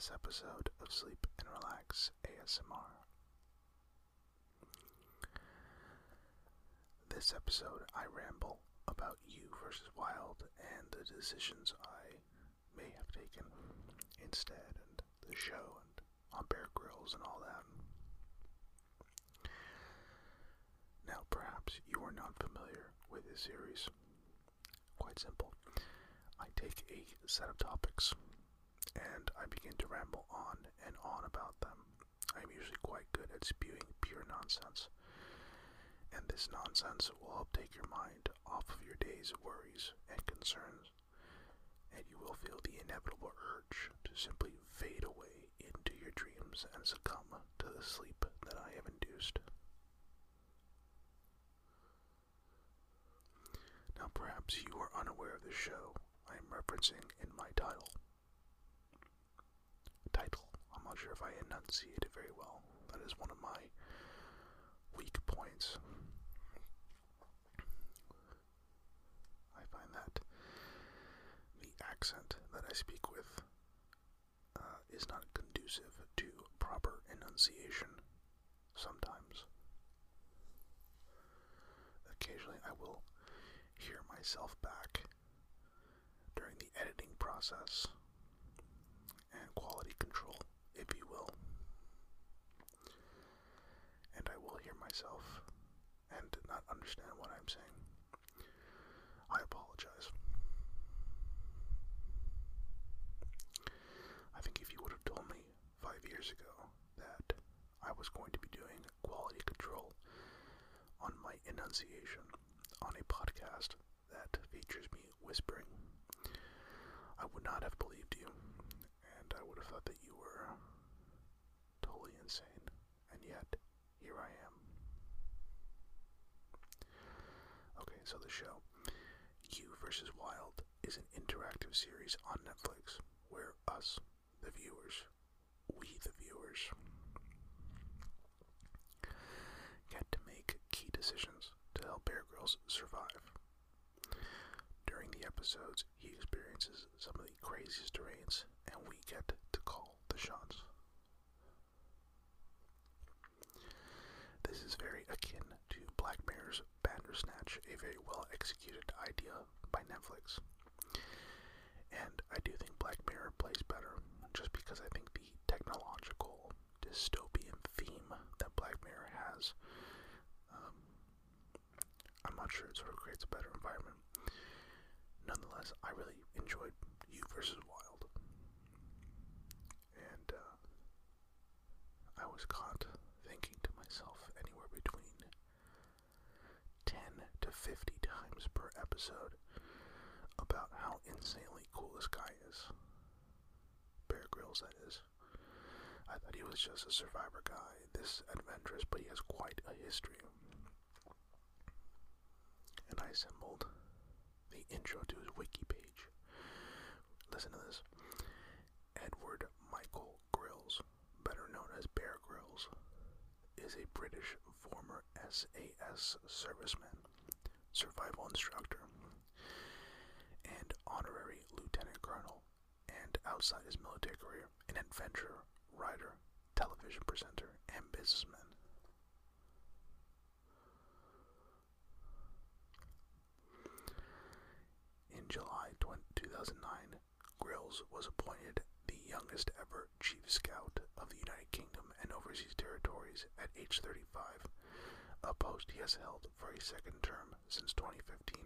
This episode of Sleep and Relax ASMR. This episode, I ramble about you versus wild and the decisions I may have taken instead, and the show, and on Bear Grylls, and all that. Now, perhaps you are not familiar with this series. Quite simple. I take a set of topics and I begin to ramble on and on about them. I'm usually quite good at spewing pure nonsense. And this nonsense will help take your mind off of your day's worries and concerns, and you will feel the inevitable urge to simply fade away into your dreams and succumb to the sleep that I have induced. Now, perhaps you are unaware of the show I am referencing in my title. Title. I'm not sure if I enunciate it very well. That is one of my weak points. I find that the accent that I speak with uh, is not conducive to proper enunciation sometimes. Occasionally, I will hear myself back during the editing process and quality control, if you will. And I will hear myself and not understand what I'm saying. I apologize. I think if you would have told me five years ago that I was going to be doing quality control on my enunciation on a podcast that features me whispering, I would not have believed you, I would have thought that you were totally insane, and yet, here I am. Okay, so the show, You versus Wild, is an interactive series on Netflix where us, the viewers, we the viewers, get to make key decisions to help Bear Grylls survive. During the episodes, he experiences some of the craziest terrains, and we get to call the shots. This is very akin to Black Mirror's Bandersnatch, a very well executed idea by Netflix. And I do think Black Mirror plays better just because I think the technological dystopian theme that Black Mirror has, um, I'm not sure it sort of creates a better environment. Nonetheless, I really enjoyed You versus Wild. And uh, I was caught thinking to myself anywhere between 10 to 50 times per episode about how insanely cool this guy is. Bear Grylls, that is. I thought he was just a survivor guy, this adventurous, but he has quite a history. And I assembled the intro to his wiki page. Listen to this. Edward Michael Grylls, better known as Bear Grylls, is a British former SAS serviceman, survival instructor, honorary lieutenant colonel, and outside his military career, an adventurer, writer, television presenter, and businessman. In July 2009, Grylls was appointed the youngest ever Chief Scout of the United Kingdom and Overseas Territories at age 35, a post he has held for a second term since 2015.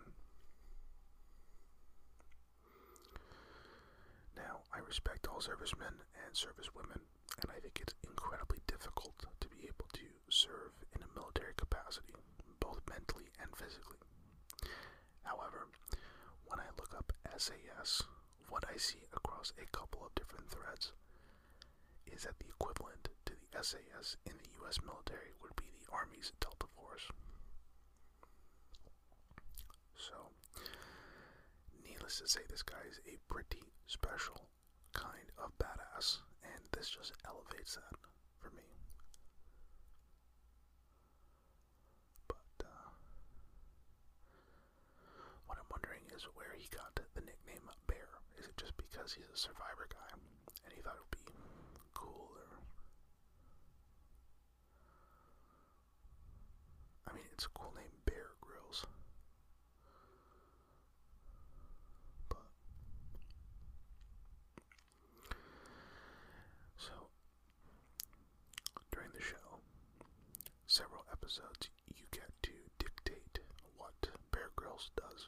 Now, I respect all servicemen and servicewomen, and I think it's incredibly difficult to be able to serve in a military capacity, both mentally and physically. However, when I look up SAS, what I see across a couple of different threads is that the equivalent to the SAS in the US military would be the Army's Delta Force. So, needless to say, this guy is a pretty special of badass, and this just elevates that for me. But, uh, what I'm wondering is where he got the nickname Bear. Is it just because he's a survivor guy and he thought it would be cool or. I mean, it's a cool name, Bear Grylls. But. So, during the show, several episodes, you get to dictate what Bear Grylls does.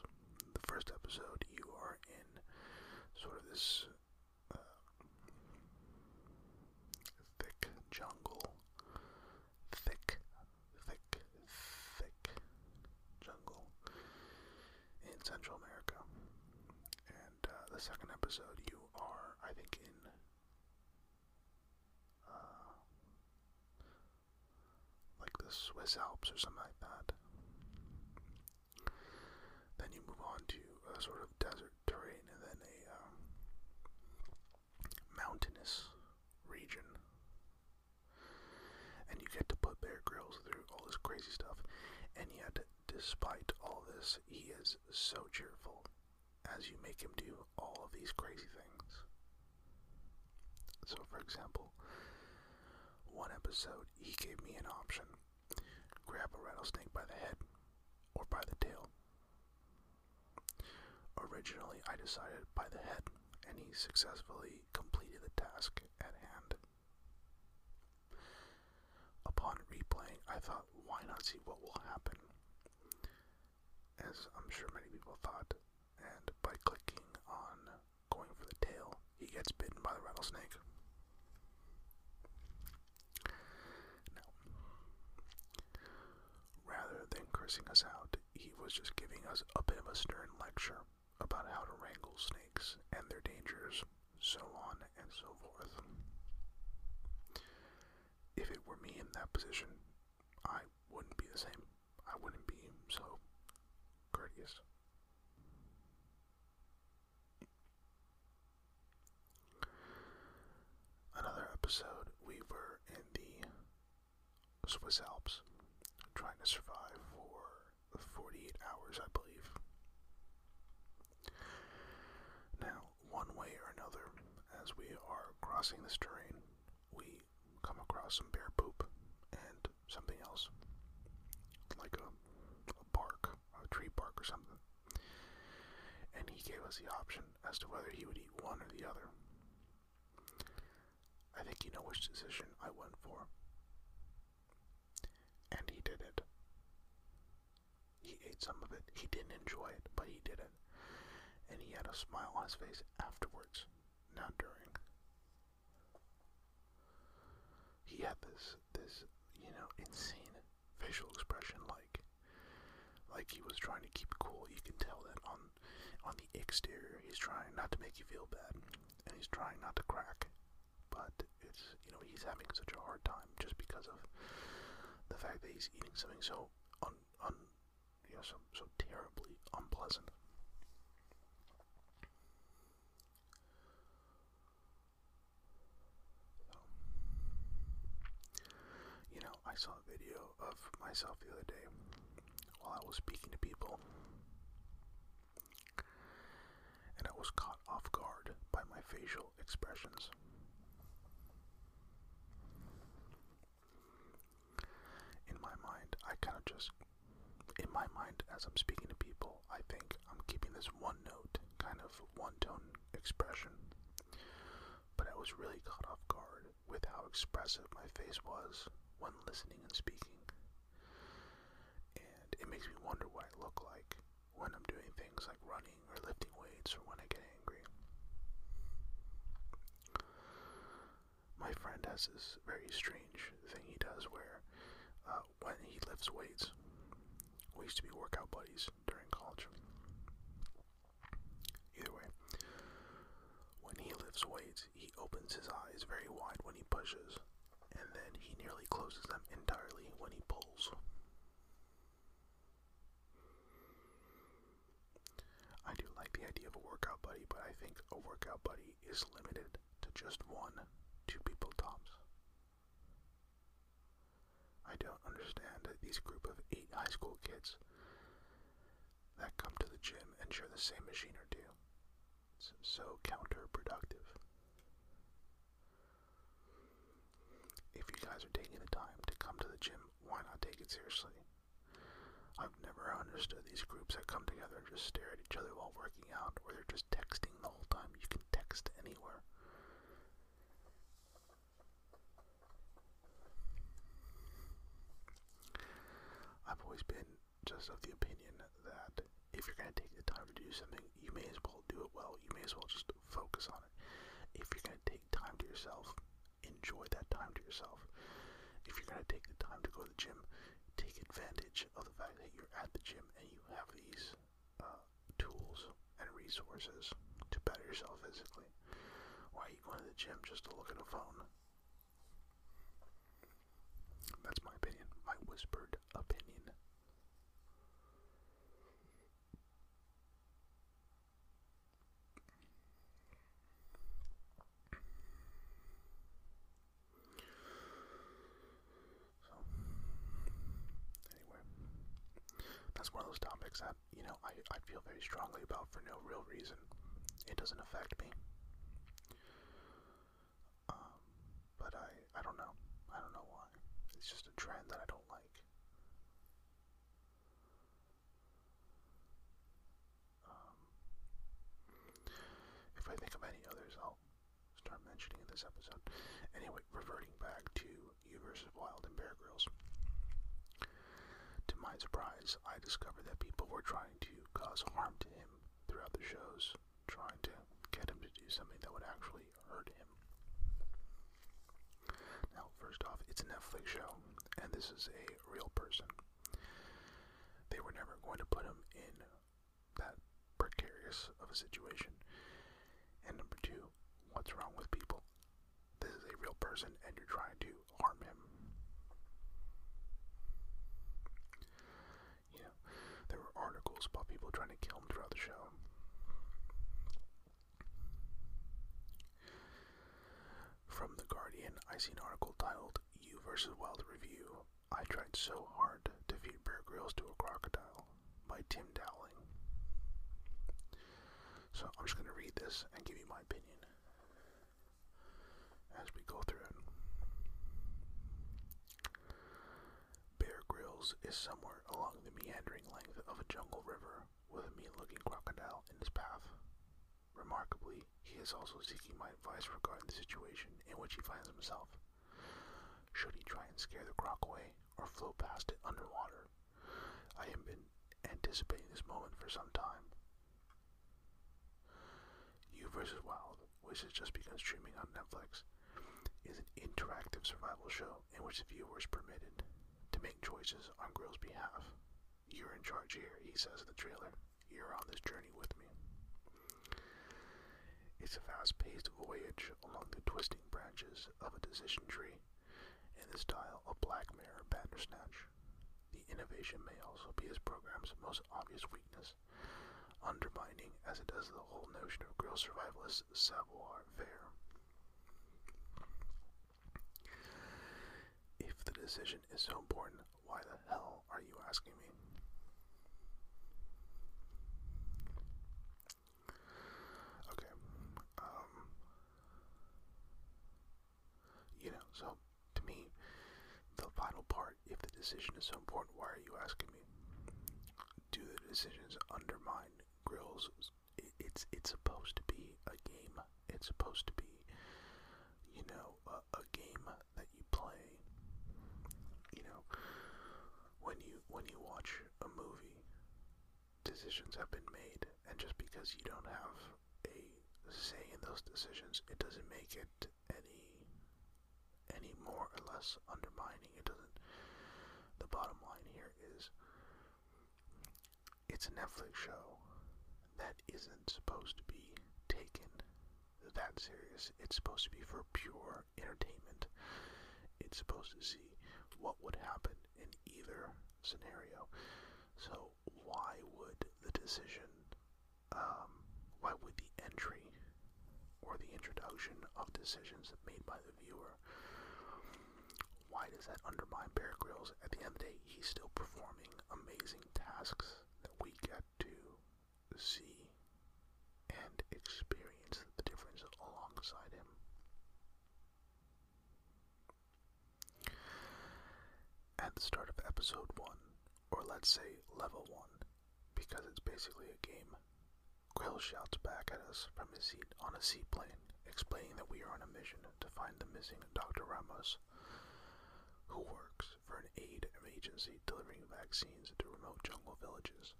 The first episode, you are in sort of this uh, thick jungle, thick, thick, thick jungle in Central America. And uh, the second episode, you are, I think, in uh, like the Swiss Alps or something like that. Then you move on to a sort of desert terrain and then a um, mountainous region. And you get to put Bear Grylls through all this crazy stuff. And yet, despite all this, he is so cheerful as you make him do all of these crazy things. So, for example, one episode, he gave me an option grab a rattlesnake by the head or by the tail. Originally, I decided by the head, and he successfully completed the task at hand. Upon replaying, I thought, why not see what will happen? As I'm sure many people thought, and by clicking on going for the tail, he gets bitten by the rattlesnake. Now, rather than cursing us out, he was just giving us a bit of a stern lecture about how to wrangle snakes and their dangers, so on and so forth. If it were me in that position, I wouldn't be the same. I wouldn't be so courteous. Another episode, we were in the Swiss Alps trying to survive for 48 hours, I believe. Now, one way or another, as we are crossing this terrain, we come across some bear poop and something else, like a, a bark, a tree bark or something. And he gave us the option as to whether he would eat one or the other. I think you know which decision I went for. And he did it. He ate some of it. He didn't enjoy it, but he did it. And he had a smile on his face afterwards, not during. He had this this, you know, insane facial expression like like he was trying to keep cool. You can tell that on on the exterior he's trying not to make you feel bad and he's trying not to crack but it's you know he's having such a hard time just because of the fact that he's eating something so un, un you know so so terribly unpleasant. So, you know, I saw a video of myself the other day while I was speaking to people, and I was caught off guard by my facial expressions. In my mind, I kind of just, in my mind, as I'm speaking to people, I think I'm keeping this one note, kind of one tone expression. But I was really caught off guard with how expressive my face was when listening and speaking. And it makes me wonder what I look like when I'm doing things like running or lifting weights or when I get angry. My friend has this very strange thing he does where uh, when he lifts weights, we used to be workout buddies during college. Either way, when he lifts weights, he opens his eyes very wide when he pushes, and then he nearly closes them entirely when he pulls. I do like the idea of a workout buddy, but I think a workout buddy is limited to just one, two people tops. I don't understand these group of eight high school kids that come to the gym and share the same machine or two. It's so counterproductive. Guys are taking the time to come to the gym, why not take it seriously? I've never understood these groups that come together and just stare at each other while working out, or they're just texting the whole time. You can text anywhere. I've always been just of the opinion that if you're going to take the time to do something, you may as well do it well. You may as well just focus on it. If you're going to take time to yourself, enjoy that time to yourself. If you're going to take the time to go to the gym, take advantage of the fact that you're at the gym and you have these uh, tools and resources to better yourself physically. Why are you going to the gym just to look at a phone? That's my opinion, my whispered opinion. So, anyway, that's one of those topics that, you know, I, I feel very strongly about for no real reason. It doesn't affect me. Um, but I, I don't know. I don't know why. It's just a trend that I don't like. Um, if I think of any others, I'll start mentioning in this episode. Anyway, reverting back to You versus Wild and Bear Grylls. To surprise, I discovered that people were trying to cause harm to him throughout the shows, trying to get him to do something that would actually hurt him. Now, first off, it's a Netflix show, and this is a real person. They were never going to put him in that precarious of a situation. And number two, what's wrong with people? This is a real person, and you're trying to harm him. You know, there articles about people trying to kill him throughout the show. From The Guardian, I see an article titled You versus Wild Review. I tried so hard to feed Bear Grylls to a crocodile by Tim Dowling. So I'm just going to read this and give you my opinion as we go through it. Is somewhere along the meandering length of a jungle river with a mean-looking crocodile in his path. Remarkably, he is also seeking my advice regarding the situation in which he finds himself. Should he try and scare the croc away or float past it underwater? I have been anticipating this moment for some time. You vs. Wild, which has just begun streaming on Netflix, is an interactive survival show in which the viewer is permitted to make choices on Grylls' behalf. You're in charge here, he says in the trailer. You're on this journey with me. It's a fast-paced voyage along the twisting branches of a decision tree in the style of Black Mirror Bandersnatch. The innovation may also be his program's most obvious weakness, undermining as it does the whole notion of Grylls survivalist savoir-faire. If the decision is so important, why the hell are you asking me? Okay. Um, you know, so to me, the final part, if the decision is so important, why are you asking me? Do the decisions undermine Grylls? It's it's supposed to be a game. It's supposed to be, you know, a, a game that you play. Know, when you when you watch a movie, decisions have been made, and just because you don't have a say in those decisions, it doesn't make it any any more or less undermining. It doesn't. The bottom line here is it's a Netflix show that isn't supposed to be taken that serious. It's supposed to be for pure entertainment. It's supposed to see what would happen in either scenario. So why would the decision, um, why would the entry or the introduction of decisions made by the viewer, why does that undermine Bear Grylls? At the end of the day, he's still performing amazing tasks that we get to see and experience the difference alongside him. The start of episode 1, or let's say level 1, because it's basically a game. Grylls shouts back at us from his seat on a seaplane, explaining that we are on a mission to find the missing Dr. Ramos, who works for an aid agency delivering vaccines to remote jungle villages.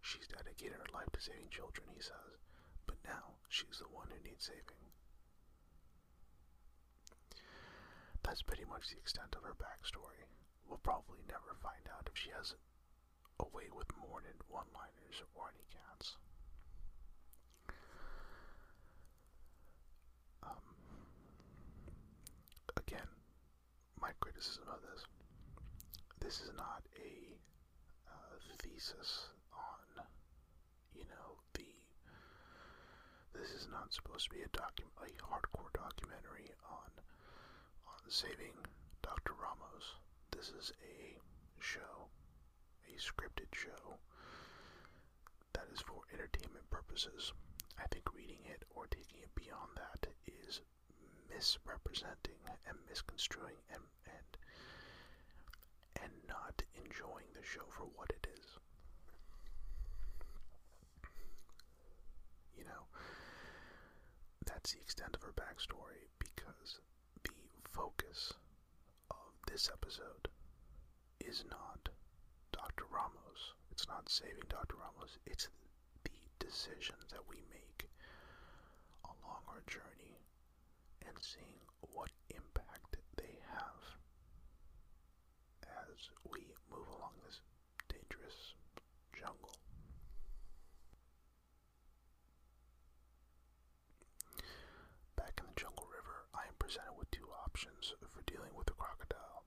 She's dedicated her life to saving children, he says, but now she's the one who needs saving. That's pretty much the extent of her backstory. We'll probably never find out if she has a way with more than one-liners or any cats. Um, again, my criticism of this. This is not a uh, thesis on, you know, the. This is not supposed to be a docu- a hardcore documentary on saving Dr. Ramos. This is a show, a scripted show that is for entertainment purposes. I think reading it or taking it beyond that is misrepresenting and misconstruing and and and not enjoying the show for what it is. You know, that's the extent of her backstory because focus of this episode is not Dr. Ramos. It's not saving Dr. Ramos. It's the decisions that we make along our journey and seeing what impact they have as we move along this dangerous jungle. Back in the jungle river, I am presented with two options for dealing with a crocodile.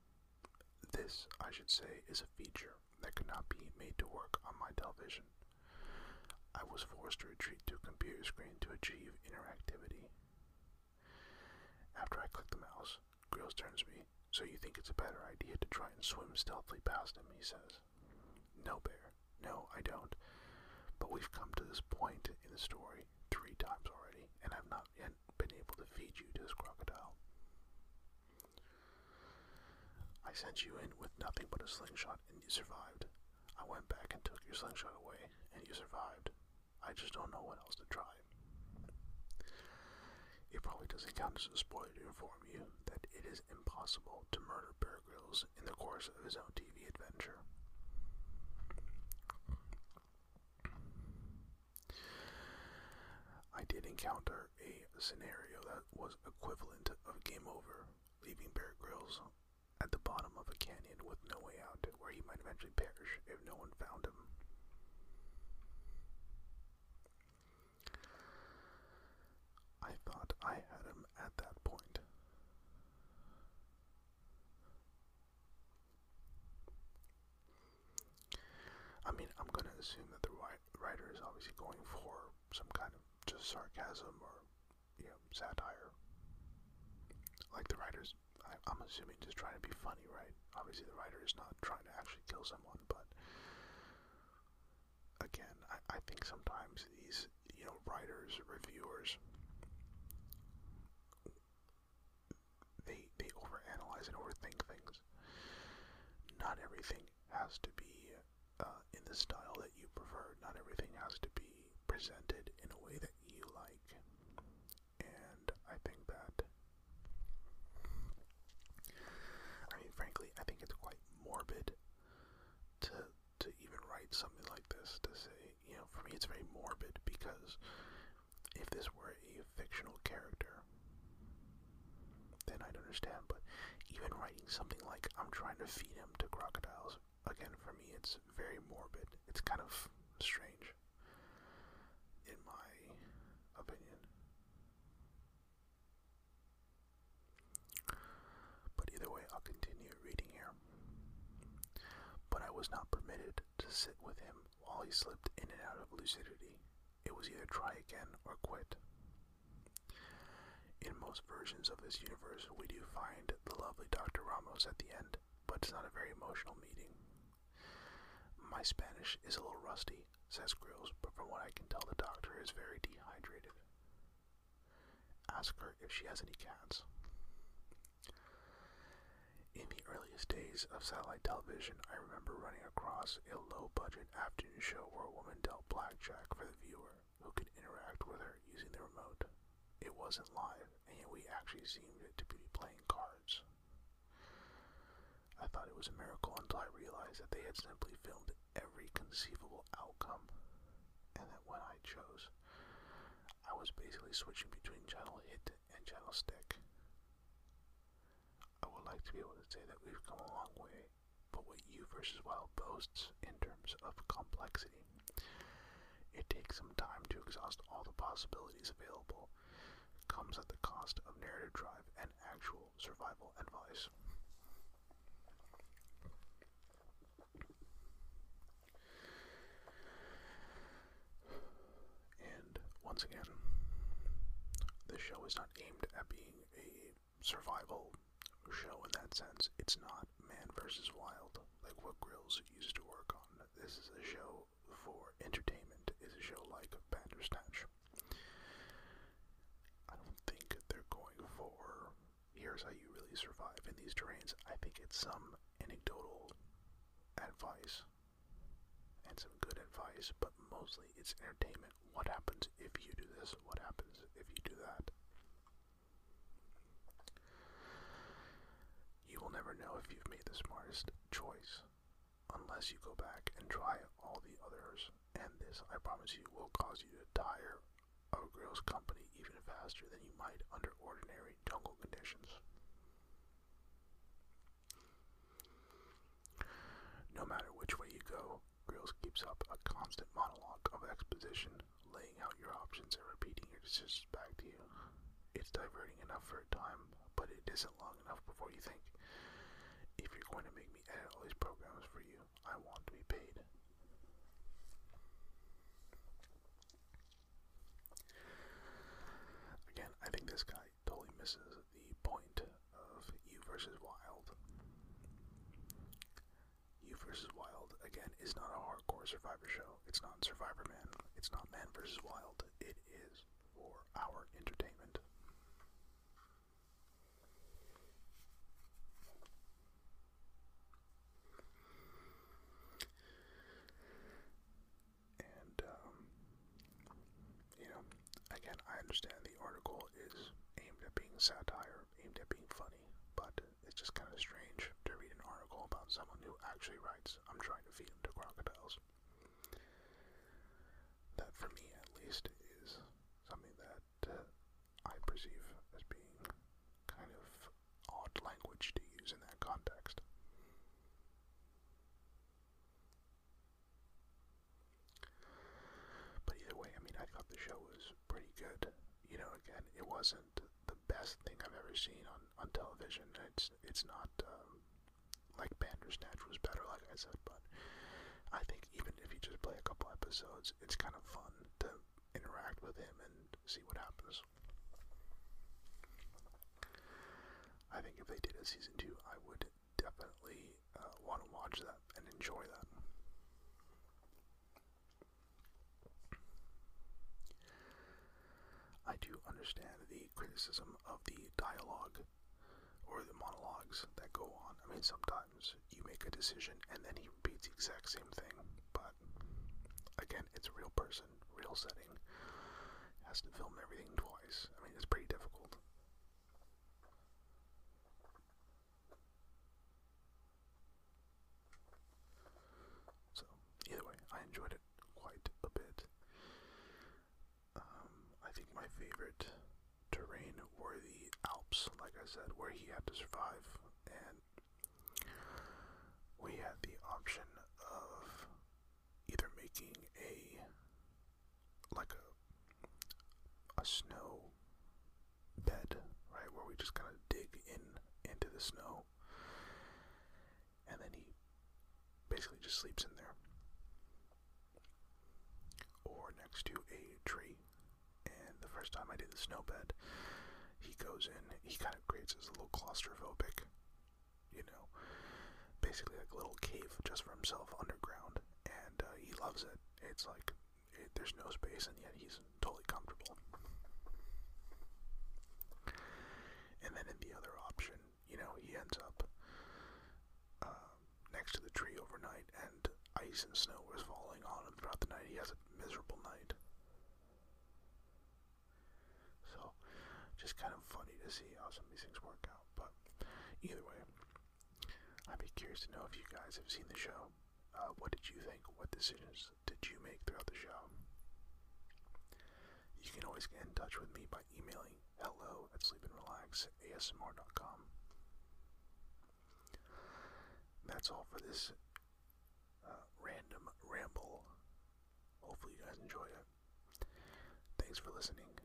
This, I should say, is a feature that could not be made to work on my television. I was forced to retreat to a computer screen to achieve interactivity. After I click the mouse, Grylls turns to me. So you think it's a better idea to try and swim stealthily past him, he says. No, Bear. No, I don't. But we've come to this point in the story three times already, and I've not yet been able to feed you to this crocodile. I sent you in with nothing but a slingshot, and you survived. I went back and took your slingshot away, and you survived. I just don't know what else to try. It probably doesn't count as a spoiler to inform you that it is impossible to murder Bear Grylls in the course of his own TV adventure. I did encounter a scenario that was equivalent of game over, leaving Bear Grylls the bottom of a canyon with no way out, where he might eventually perish if no one found him. I thought I had him at that point. I mean, I'm going to assume that the writer is obviously going for some kind of just sarcasm or, you know, satire. Like the writer's, I, I'm assuming, just trying to be funny, right? Obviously, the writer is not trying to actually kill someone, but again, I, I think sometimes these, you know, writers, reviewers, they they overanalyze and overthink things. Not everything has to be uh, in the style that you prefer. Not everything has to be presented in a way that you like. And I think that, I mean, frankly, I think it's quite morbid to to something like this. To say, you know, for me, it's very morbid because if this were a fictional character, then I'd understand. But even writing something like I'm trying to feed him to crocodiles, again, for me, it's very morbid. It's kind of strange, in my opinion. But either way, I'll continue reading here. But I was not permitted sit with him while he slipped in and out of lucidity. It was either try again or quit. In most versions of this universe, we do find the lovely Dr. Ramos at the end, but it's not a very emotional meeting. My Spanish is a little rusty, says Grylls, but from what I can tell, the doctor is very dehydrated. Ask her if she has any cats. In the earliest days of satellite television, I remember running across a low budget afternoon show where a woman dealt blackjack for the viewer who could interact with her using the remote. It wasn't live, and yet we actually seemed to be playing cards. I thought it was a miracle until I realized that they had simply filmed every conceivable outcome, and that when I chose, I was basically switching between channel hit and channel stick. Like to be able to say that we've come a long way, but what you versus Wild boasts in terms of complexity, it takes some time to exhaust all the possibilities available, comes at the cost of narrative drive and actual survival advice. And once again, this show is not aimed at being a survival show in that sense. It's not man versus wild like what Grylls used to work on. This is a show for entertainment. It's a show like Bandersnatch. I don't think they're going for here's how you really survive in these terrains. I think it's some anecdotal advice and some good advice, but mostly it's entertainment. What happens if you do this? What happens if you do that? Will never know if you've made the smartest choice unless you go back and try all the others. And this, I promise you, will cause you to tire of Grylls' company even faster than you might under ordinary jungle conditions. No matter which way you go, Grylls keeps up a constant monologue of exposition, laying out your options and repeating your decisions back to you. It's diverting enough for a time, but it isn't long enough before you think, if you're going to make me edit all these programs for you, I want to be paid. Again, I think this guy totally misses the point of you versus wild. You versus Wild, again, is not a hardcore Survivor show. It's not Survivor Man. It's not Man versus Wild. It is for our entertainment. And, um, you know, again, I understand the article is aimed at being satire, aimed at being funny, but it's just kind of strange to read an article about someone who actually writes, I'm trying to feed them to crocodiles. That, for me at least, is something that uh, I perceive as being kind of odd language to use in that context. But either way, I mean, I thought the show was pretty good. You know, again, it wasn't best thing I've ever seen on, on television. It's it's not um, like Bandersnatch was better, like I said, but I think even if you just play a couple episodes, it's kind of fun to interact with him and see what happens. I think if they did a season two, I would definitely uh, want to watch that and enjoy that. I do understand the criticism of the dialogue or the monologues that go on. I mean, sometimes you make a decision and then he repeats the exact same thing, but again, it's a real person, real setting. Has to film everything twice. I mean, it's pretty difficult. So, either way, I enjoyed it quite a bit. Um, I think my favorite terrain were the Alps, like I said, where he had to survive, and we had the option of either making a like a a snow bed, right, where we just kind of dig in into the snow, and then he basically just sleeps in there, or next to a tree the first time I did the snow bed, he goes in, he kind of creates this little claustrophobic, you know, basically like a little cave just for himself underground, and uh, he loves it. It's like it, there's no space, and yet he's totally comfortable. And then in the other option, you know, he ends up uh, next to the tree overnight, and ice and snow see how some of these things work out. But either way, I'd be curious to know if you guys have seen the show. Uh, what did you think? What decisions did you make throughout the show? You can always get in touch with me by emailing hello at sleepandrelaxasmr.com. That's all for this uh, random ramble. Hopefully, you guys enjoy it. Thanks for listening.